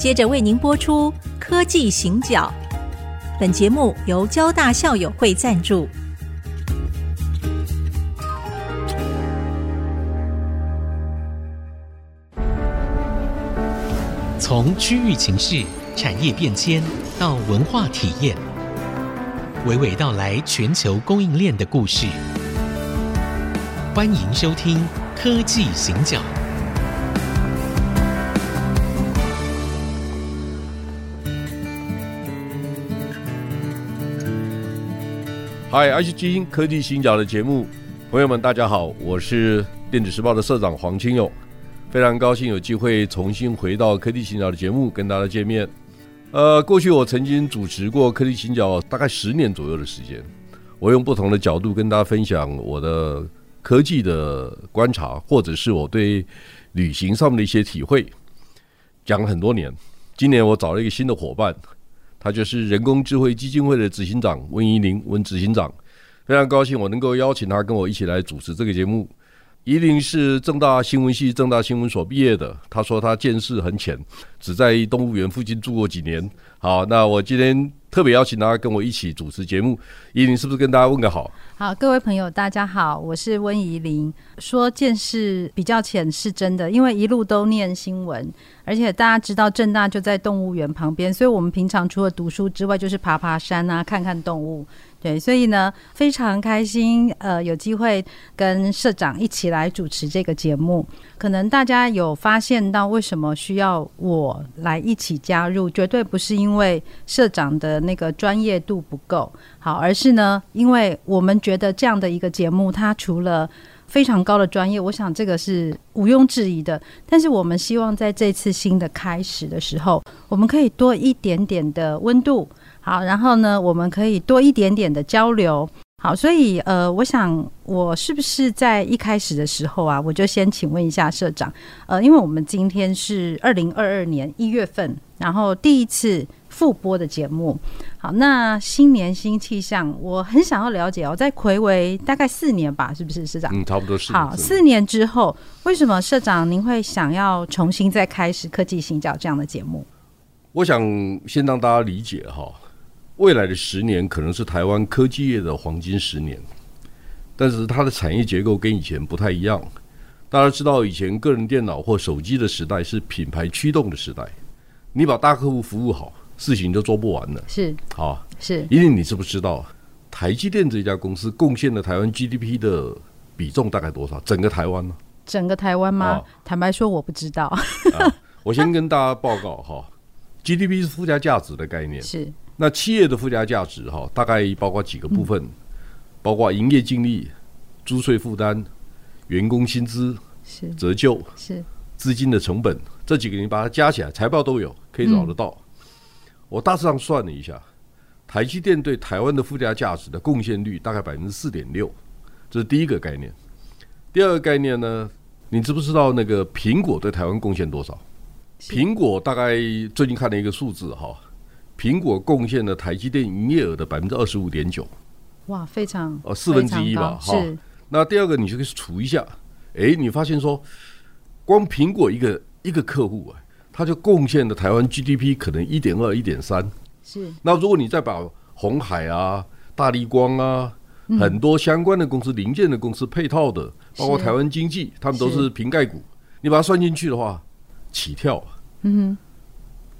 接着为您播出《科技行脚》。本节目由交大校友会赞助。从区域情势、产业变迁到文化体验，娓娓道来全球供应链的故事。欢迎收听《科技行脚》。嗨，爱惜基因科技行脚的节目，朋友们，大家好，我是电子时报的社长黄清勇。非常高兴有机会重新回到科技行脚的节目，跟大家见面。呃，过去我曾经主持过科技行脚大概十年左右的时间，我用不同的角度跟大家分享我的科技的观察，或者是我对旅行上面的一些体会，讲了很多年。今年我找了一个新的伙伴，他就是人工智慧基金会的执行长温怡玲温执行长，非常高兴我能够邀请他跟我一起来主持这个节目。怡玲是正大新闻系、正大新闻所毕业的。他说他见识很浅，只在动物园附近住过几年。好，那我今天特别邀请大家跟我一起主持节目。怡琳是不是跟大家问个好？好，各位朋友，大家好，我是温怡玲。说见识比较浅是真的，因为一路都念新闻，而且大家知道正大就在动物园旁边，所以我们平常除了读书之外，就是爬爬山啊，看看动物。对，所以呢，非常开心，呃，有机会跟社长一起来主持这个节目。可能大家有发现到，为什么需要我来一起加入？绝对不是因为社长的那个专业度不够好，而是呢，因为我们觉得这样的一个节目，它除了非常高的专业，我想这个是毋庸置疑的。但是我们希望在这次新的开始的时候，我们可以多一点点的温度。好，然后呢，我们可以多一点点的交流。好，所以呃，我想我是不是在一开始的时候啊，我就先请问一下社长，呃，因为我们今天是二零二二年一月份，然后第一次复播的节目。好，那新年新气象，我很想要了解哦，在魁违大概四年吧，是不是社长？嗯，差不多是。好，四年之后，为什么社长您会想要重新再开始科技行脚这样的节目？我想先让大家理解哈。未来的十年可能是台湾科技业的黄金十年，但是它的产业结构跟以前不太一样。大家知道，以前个人电脑或手机的时代是品牌驱动的时代，你把大客户服务好，事情就做不完了。是，好，是。因为你知不知道，台积电这家公司贡献了台湾 GDP 的比重大概多少？整个台湾呢？整个台湾吗？啊、坦白说，我不知道。啊、我先跟大家报告哈，GDP 是附加价值的概念。是。那企业的附加价值哈，大概包括几个部分，包括营业净利、租税负担、员工薪资、是折旧、是资金的成本，这几个你把它加起来，财报都有，可以找得到。我大致上算了一下，台积电对台湾的附加价值的贡献率大概百分之四点六，这是第一个概念。第二个概念呢，你知不知道那个苹果对台湾贡献多少？苹果大概最近看了一个数字哈。苹果贡献了台积电营业额的百分之二十五点九，哇，非常哦，四分之一吧，哈。那第二个，你就可以除一下，哎，你发现说，光苹果一个一个客户啊，他就贡献了台湾 GDP 可能一点二、一点三。是。那如果你再把红海啊、大立光啊、嗯、很多相关的公司、零件的公司配套的，包括台湾经济，他们都是瓶盖股，你把它算进去的话，起跳。嗯哼。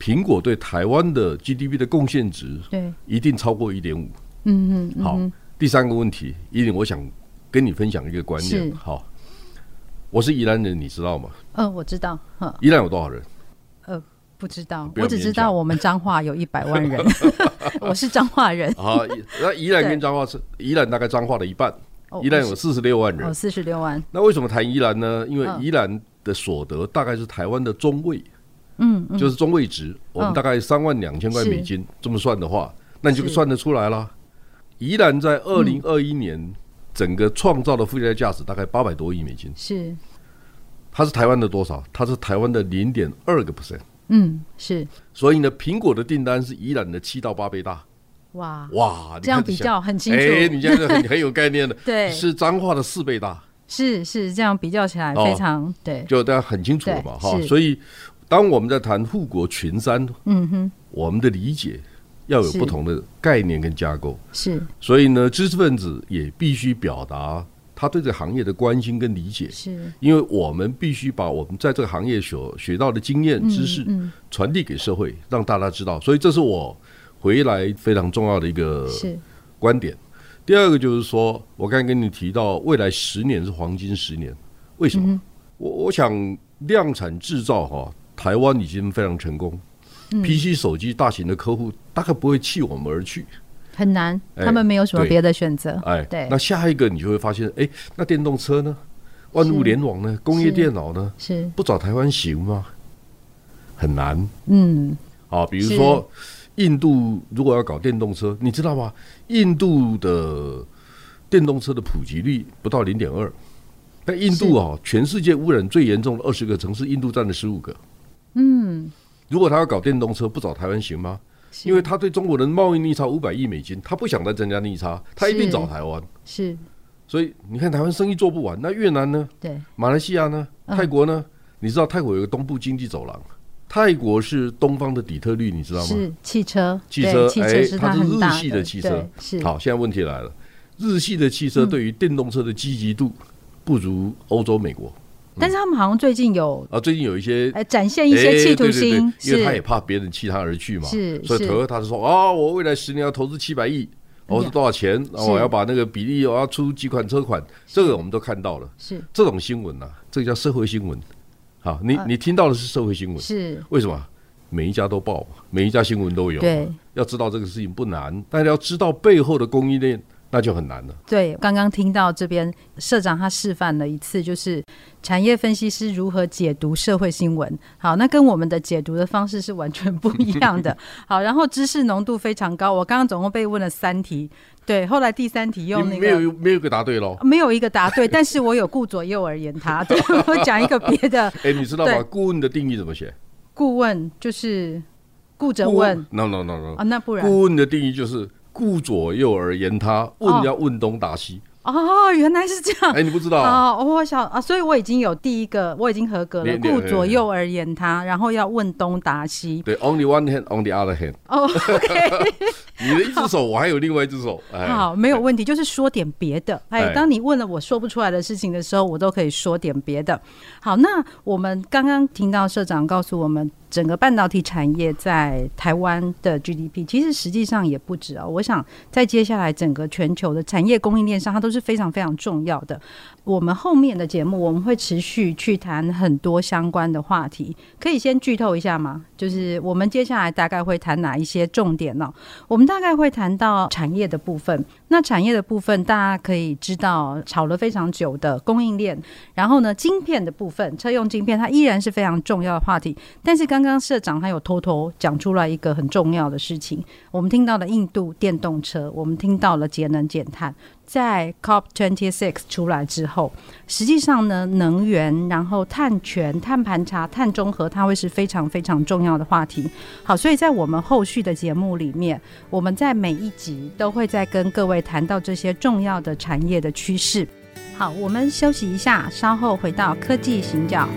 苹果对台湾的 GDP 的贡献值，对，一定超过一点五。嗯嗯。好，第三个问题，怡玲，我想跟你分享一个观念。好，我是宜兰人，你知道吗？呃，我知道。宜兰有多少人？呃，不知道，我只知道我们彰化有一百万人。我是彰化人。好，那宜兰跟彰化是宜兰大概彰化的一半。宜兰有四十六万人。哦，四十六万。那为什么谈宜兰呢？因为宜兰的所得大概是台湾的中位。嗯，就是中位值，我们大概三万两千块美金，这么算的话，那你就算得出来了。宜兰在二零二一年整个创造的附加价值大概八百多亿美金，是，它是台湾的多少？它是台湾的零点二个 percent。嗯，是。所以呢，苹果的订单是宜兰的七到八倍大。哇哇，这样比较很清楚。哎，你现在很很有概念的，对，是彰化的四倍大。是是，这样比较起来非常对，就大家很清楚了嘛哈。所以。当我们在谈护国群山，嗯哼，我们的理解要有不同的概念跟架构，是。所以呢，知识分子也必须表达他对这个行业的关心跟理解，是。因为我们必须把我们在这个行业所学到的经验知识传递给社会，让大家知道。所以这是我回来非常重要的一个观点。第二个就是说，我刚才跟你提到，未来十年是黄金十年，为什么？我我想量产制造哈。台湾已经非常成功，PC 手机大型的客户大概不会弃我们而去，很难，他们没有什么别的选择。哎，对，那下一个你就会发现，哎，那电动车呢？万物联网呢？工业电脑呢？是不找台湾行吗？很难。嗯，啊，比如说印度如果要搞电动车，你知道吗？印度的电动车的普及率不到零点二，但印度啊，全世界污染最严重的二十个城市，印度占了十五个。嗯，如果他要搞电动车，不找台湾行吗？因为他对中国人贸易逆差五百亿美金，他不想再增加逆差，他一定找台湾。是，所以你看台湾生意做不完，那越南呢？对，马来西亚呢？泰国呢？你知道泰国有个东部经济走廊，泰国是东方的底特律，你知道吗？是汽车，汽车，哎，它是日系的汽车。是，好，现在问题来了，日系的汽车对于电动车的积极度不如欧洲、美国。但是他们好像最近有啊，最近有一些呃展现一些企图心，因为他也怕别人弃他而去嘛，是，所以 Toyota 说啊，我未来十年要投资七百亿，我是多少钱？然后我要把那个比例，我要出几款车款，这个我们都看到了，是这种新闻呐，这个叫社会新闻。好，你你听到的是社会新闻，是为什么？每一家都报，每一家新闻都有，对，要知道这个事情不难，但是要知道背后的供应链。那就很难了。对，刚刚听到这边社长他示范了一次，就是产业分析师如何解读社会新闻。好，那跟我们的解读的方式是完全不一样的。好，然后知识浓度非常高。我刚刚总共被问了三题，对，后来第三题用那个没有没有一个答对喽，没有一个答对，但是我有顾左右而言他。对，我讲一个别的。哎，你知道吗？顾问的定义怎么写？顾问就是顾着问。No no no no 啊，那不然顾问的定义就是。顾左右而言他，问要问东答西。哦，原来是这样。哎，你不知道啊？我想啊，所以我已经有第一个，我已经合格了。顾左右而言他，然后要问东答西。对，on the one hand, on the other hand。哦，OK。你的一只手，我还有另外一只手。好，没有问题，就是说点别的。哎，当你问了我说不出来的事情的时候，我都可以说点别的。好，那我们刚刚听到社长告诉我们。整个半导体产业在台湾的 GDP，其实实际上也不止啊。我想在接下来整个全球的产业供应链上，它都是非常非常重要的。我们后面的节目我们会持续去谈很多相关的话题，可以先剧透一下吗？就是我们接下来大概会谈哪一些重点呢？我们大概会谈到产业的部分。那产业的部分，大家可以知道，炒了非常久的供应链，然后呢，晶片的部分，车用晶片，它依然是非常重要的话题。但是刚刚刚社长他有偷偷讲出来一个很重要的事情，我们听到了印度电动车，我们听到了节能减碳。在 COP26 出来之后，实际上呢，能源、然后碳权、碳盘查、碳中和，它会是非常非常重要的话题。好，所以在我们后续的节目里面，我们在每一集都会再跟各位谈到这些重要的产业的趋势。好，我们休息一下，稍后回到科技行脚。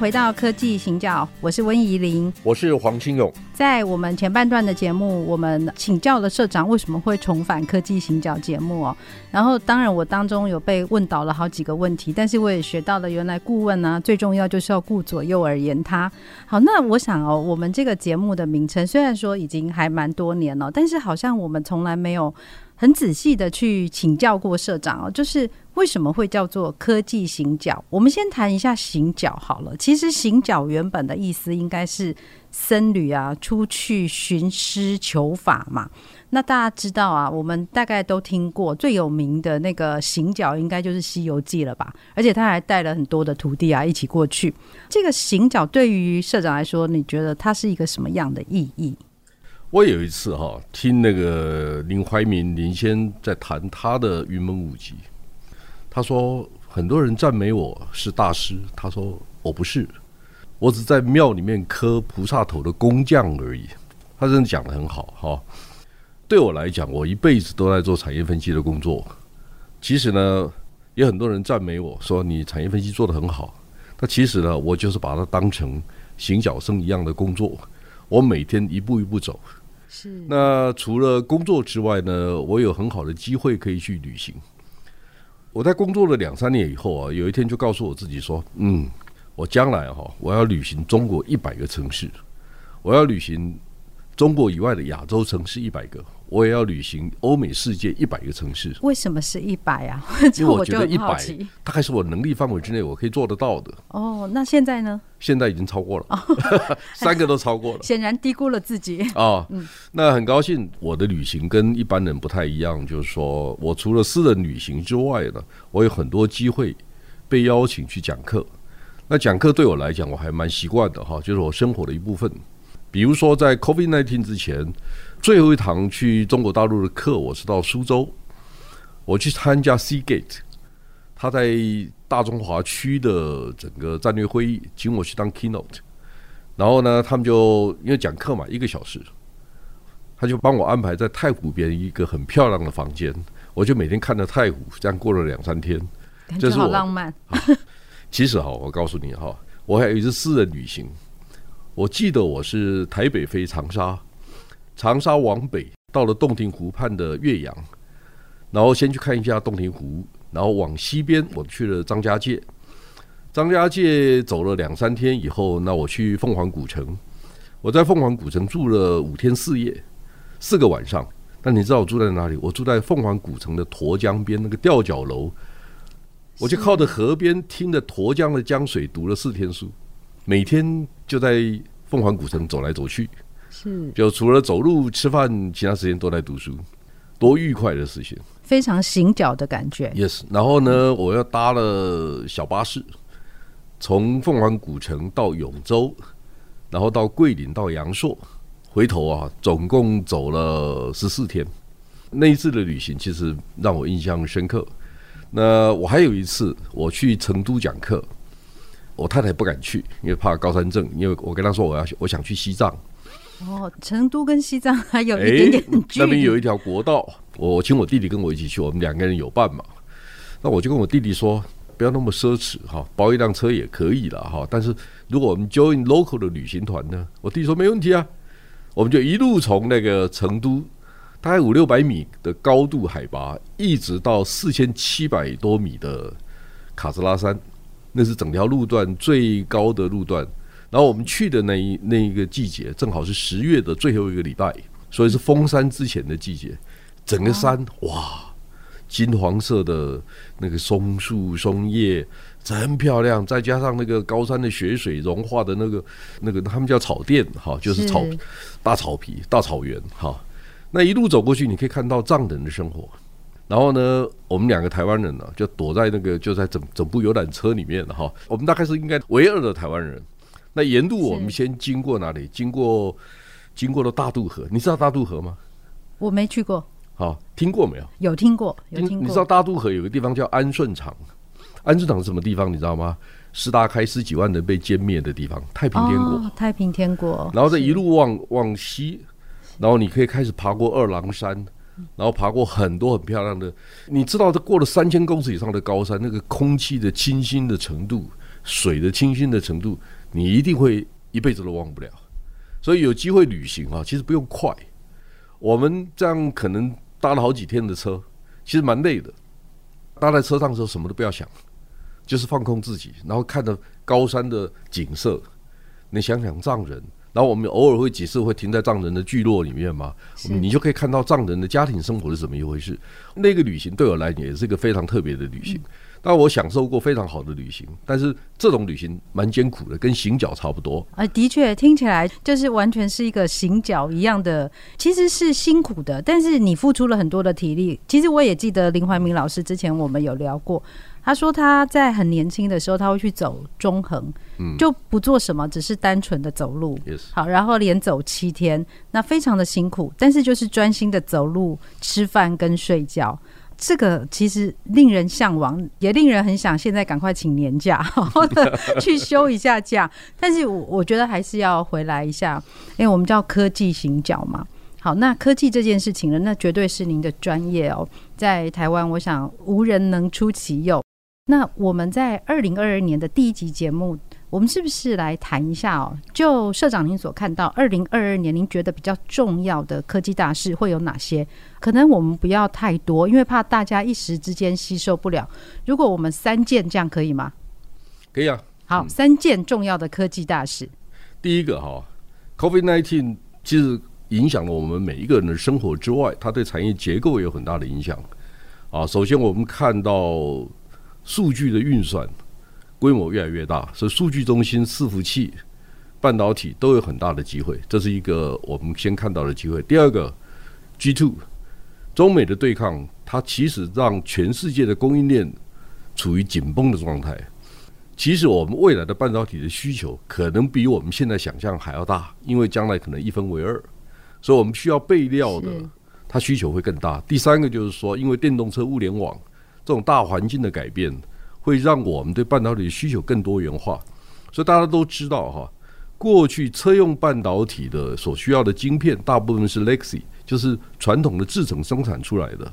回到科技行脚，我是温怡玲，我是黄清勇。在我们前半段的节目，我们请教了社长为什么会重返科技行脚节目哦。然后，当然我当中有被问倒了好几个问题，但是我也学到了原来顾问呢、啊，最重要就是要顾左右而言他。好，那我想哦，我们这个节目的名称虽然说已经还蛮多年了，但是好像我们从来没有很仔细的去请教过社长哦，就是。为什么会叫做科技行脚？我们先谈一下行脚好了。其实行脚原本的意思应该是僧侣啊出去寻师求法嘛。那大家知道啊，我们大概都听过最有名的那个行脚，应该就是《西游记》了吧？而且他还带了很多的徒弟啊一起过去。这个行脚对于社长来说，你觉得它是一个什么样的意义？我有一次哈听那个林怀民林先在谈他的云门舞集，他说很多人赞美我是大师，他说我不是，我只在庙里面磕菩萨头的工匠而已。他真的讲得很好哈。对我来讲，我一辈子都在做产业分析的工作。其实呢，也很多人赞美我说你产业分析做得很好。那其实呢，我就是把它当成行脚僧一样的工作。我每天一步一步走。是。那除了工作之外呢，我有很好的机会可以去旅行。我在工作了两三年以后啊，有一天就告诉我自己说：“嗯，我将来哈，我要旅行中国一百个城市，我要旅行。”中国以外的亚洲城市一百个，我也要旅行欧美世界一百个城市。为什么是一百啊？因为我觉得 一百大概是我能力范围之内我可以做得到的。哦，那现在呢？现在已经超过了，三个都超过了。显然低估了自己啊。那很高兴，我的旅行跟一般人不太一样，就是说我除了私人旅行之外呢，我有很多机会被邀请去讲课。那讲课对我来讲，我还蛮习惯的哈，就是我生活的一部分。比如说，在 COVID-19 之前，最后一堂去中国大陆的课，我是到苏州，我去参加 Seagate，他在大中华区的整个战略会议，请我去当 keynote，然后呢，他们就因为讲课嘛，一个小时，他就帮我安排在太湖边一个很漂亮的房间，我就每天看着太湖，这样过了两三天，感觉好浪漫。其实哈，我告诉你哈，我还有一次私人旅行。我记得我是台北飞长沙，长沙往北到了洞庭湖畔的岳阳，然后先去看一下洞庭湖，然后往西边我去了张家界，张家界走了两三天以后，那我去凤凰古城，我在凤凰古城住了五天四夜，四个晚上。那你知道我住在哪里？我住在凤凰古城的沱江边那个吊脚楼，我就靠着河边听着沱江的江水读了四天书。每天就在凤凰古城走来走去，是就除了走路吃饭，其他时间都在读书，多愉快的事情！非常行脚的感觉。Yes，然后呢，我又搭了小巴士，从凤凰古城到永州，然后到桂林，到阳朔，回头啊，总共走了十四天。那一次的旅行其实让我印象深刻。那我还有一次，我去成都讲课。我太太不敢去，因为怕高山症。因为我跟她说我要我想去西藏。哦，成都跟西藏还有一点点距离。那边有一条国道，我请我弟弟跟我一起去，我们两个人有伴嘛。那我就跟我弟弟说，不要那么奢侈哈，包一辆车也可以了哈。但是如果我们 join local 的旅行团呢，我弟弟说没问题啊。我们就一路从那个成都大概五六百米的高度海拔，一直到四千七百多米的卡斯拉山。那是整条路段最高的路段，然后我们去的那一那一个季节，正好是十月的最后一个礼拜，所以是封山之前的季节。整个山哇，金黄色的那个松树松叶真漂亮，再加上那个高山的雪水融化的那个那个，他们叫草甸哈，就是草大草皮大草原哈。那一路走过去，你可以看到藏人的生活。然后呢，我们两个台湾人呢，就躲在那个就在整整部游览车里面哈。我们大概是应该唯二的台湾人。那沿路我们先经过哪里？经过经过了大渡河。你知道大渡河吗？我没去过。好，听过没有？有听过，有听过。你知道大渡河有个地方叫安顺场？安顺场是什么地方？你知道吗？十大开十几万人被歼灭的地方，太平天国。哦，太平天国。然后这一路往往西，然后你可以开始爬过二郎山。然后爬过很多很漂亮的，你知道，这过了三千公尺以上的高山，那个空气的清新的程度，水的清新的程度，你一定会一辈子都忘不了。所以有机会旅行啊，其实不用快。我们这样可能搭了好几天的车，其实蛮累的。搭在车上的时候，什么都不要想，就是放空自己，然后看着高山的景色。你想想藏人，然后我们偶尔会几次会停在藏人的聚落里面嘛，你就可以看到藏人的家庭生活是怎么一回事。那个旅行对我来讲也是一个非常特别的旅行。嗯但我享受过非常好的旅行，但是这种旅行蛮艰苦的，跟行脚差不多。啊，的确听起来就是完全是一个行脚一样的，其实是辛苦的，但是你付出了很多的体力。其实我也记得林怀民老师之前我们有聊过，他说他在很年轻的时候他会去走中横，嗯，就不做什么，只是单纯的走路。Yes. 好，然后连走七天，那非常的辛苦，但是就是专心的走路、吃饭跟睡觉。这个其实令人向往，也令人很想现在赶快请年假，好好的去休一下假。但是我我觉得还是要回来一下，因为我们叫科技行脚嘛。好，那科技这件事情呢，那绝对是您的专业哦。在台湾，我想无人能出其右。那我们在二零二二年的第一集节目。我们是不是来谈一下哦？就社长您所看到，二零二二年您觉得比较重要的科技大事会有哪些？可能我们不要太多，因为怕大家一时之间吸收不了。如果我们三件这样可以吗？可以啊。好，三件重要的科技大事。第一个哈，COVID-19 其实影响了我们每一个人的生活之外，它对产业结构也有很大的影响。啊，首先我们看到数据的运算。规模越来越大，所以数据中心、伺服器、半导体都有很大的机会，这是一个我们先看到的机会。第二个，G two，中美的对抗，它其实让全世界的供应链处于紧绷的状态。其实我们未来的半导体的需求可能比我们现在想象还要大，因为将来可能一分为二，所以我们需要备料的，它需求会更大。第三个就是说，因为电动车、物联网这种大环境的改变。会让我们对半导体的需求更多元化，所以大家都知道哈，过去车用半导体的所需要的晶片，大部分是 legacy，就是传统的制程生产出来的。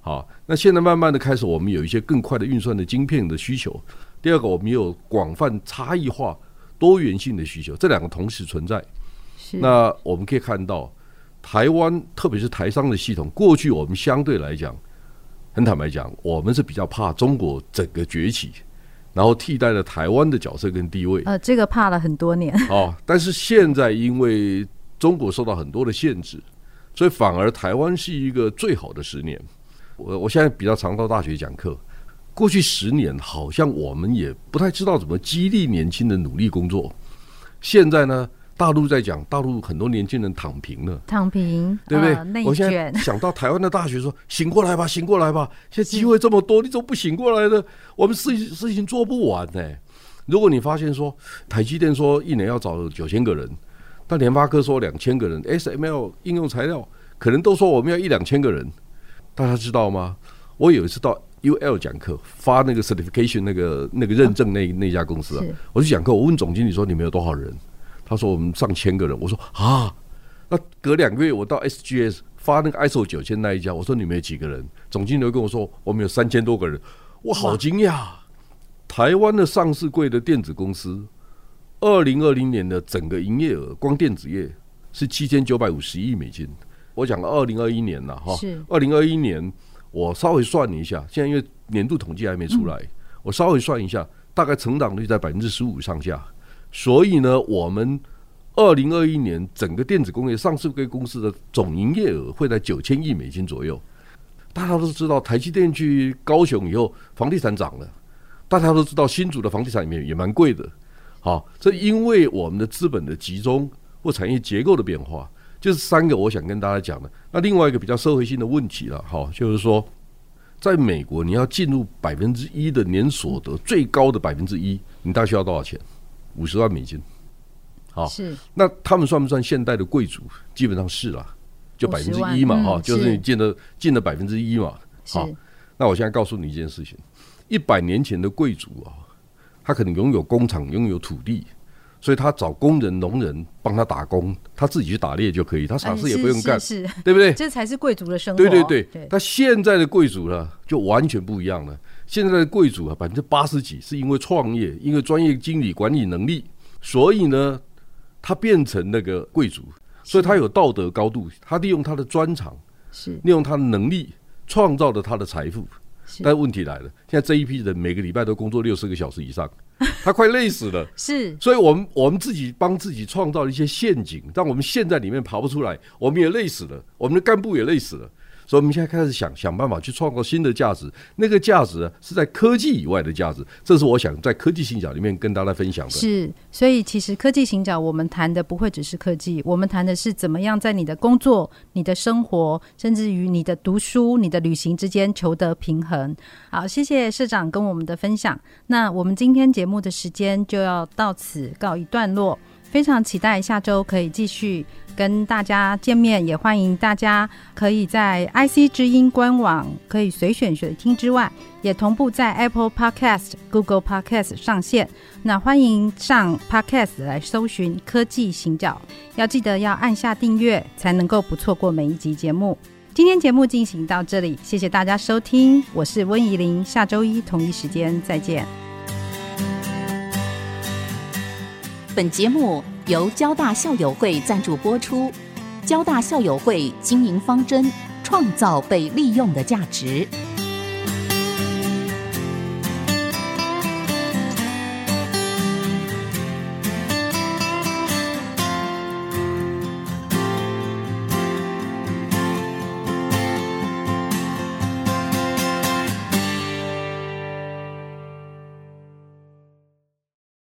好，那现在慢慢的开始，我们有一些更快的运算的晶片的需求。第二个，我们有广泛差异化、多元性的需求，这两个同时存在。那我们可以看到，台湾特别是台商的系统，过去我们相对来讲。很坦白讲，我们是比较怕中国整个崛起，然后替代了台湾的角色跟地位。呃，这个怕了很多年。哦，但是现在因为中国受到很多的限制，所以反而台湾是一个最好的十年。我我现在比较常到大学讲课，过去十年好像我们也不太知道怎么激励年轻人努力工作，现在呢？大陆在讲，大陆很多年轻人躺平了，躺平，对不对？呃、我现在想到台湾的大学说：“醒过来吧，醒过来吧！现在机会这么多，你怎么不醒过来呢？我们事情事情做不完呢、欸。如果你发现说，台积电说一年要找九千个人，但联发科说两千个人，SML 应用材料可能都说我们要一两千个人，大家知道吗？我有一次到 UL 讲课，发那个 certification 那个那个认证那那家公司啊，我去讲课，我问总经理说：你们有多少人？他说我们上千个人，我说啊，那隔两个月我到 SGS 发那个 ISO 九千那一家，我说你们有几个人？总经理跟我说我们有三千多个人，我好惊讶！台湾的上市柜的电子公司，二零二零年的整个营业额，光电子业是七千九百五十亿美金。我讲二零二一年了哈，二零二一年我稍微算了一下，现在因为年度统计还没出来，我稍微算一下，大概成长率在百分之十五上下。所以呢，我们二零二一年整个电子工业上市柜公司的总营业额会在九千亿美金左右。大家都知道，台积电去高雄以后，房地产涨了。大家都知道，新竹的房地产里面也蛮贵的。好，这因为我们的资本的集中或产业结构的变化，就是三个我想跟大家讲的。那另外一个比较社会性的问题了，哈，就是说，在美国你要进入百分之一的年所得最高的百分之一，你大概需要多少钱？五十万美金，好，是。那他们算不算现代的贵族？基本上是了，就百分之一嘛，哈、嗯，就是你进了进了百分之一嘛，好，那我现在告诉你一件事情：一百年前的贵族啊，他可能拥有工厂，拥有土地，所以他找工人、农人帮他打工，他自己去打猎就可以，他啥事也不用干，是，对不对？这才是贵族的生活。对对对，对，但现在的贵族呢，就完全不一样了。现在的贵族啊，百分之八十几是因为创业，因为专业经理管理能力，所以呢，他变成那个贵族，所以他有道德高度，他利用他的专长，是利用他的能力创造了他的财富，但问题来了，现在这一批人每个礼拜都工作六十个小时以上，他快累死了。是，所以我们我们自己帮自己创造了一些陷阱，但我们陷在里面爬不出来，我们也累死了，我们的干部也累死了。所以我们现在开始想想办法去创造新的价值，那个价值，是在科技以外的价值，这是我想在科技行脚里面跟大家分享的。是，所以其实科技行脚我们谈的不会只是科技，我们谈的是怎么样在你的工作、你的生活，甚至于你的读书、你的旅行之间求得平衡。好，谢谢社长跟我们的分享。那我们今天节目的时间就要到此告一段落。非常期待下周可以继续跟大家见面，也欢迎大家可以在 IC 之音官网可以随选随听之外，也同步在 Apple Podcast、Google Podcast 上线。那欢迎上 Podcast 来搜寻科技行脚，要记得要按下订阅，才能够不错过每一集节目。今天节目进行到这里，谢谢大家收听，我是温怡玲，下周一同一时间再见。本节目由交大校友会赞助播出。交大校友会经营方针：创造被利用的价值。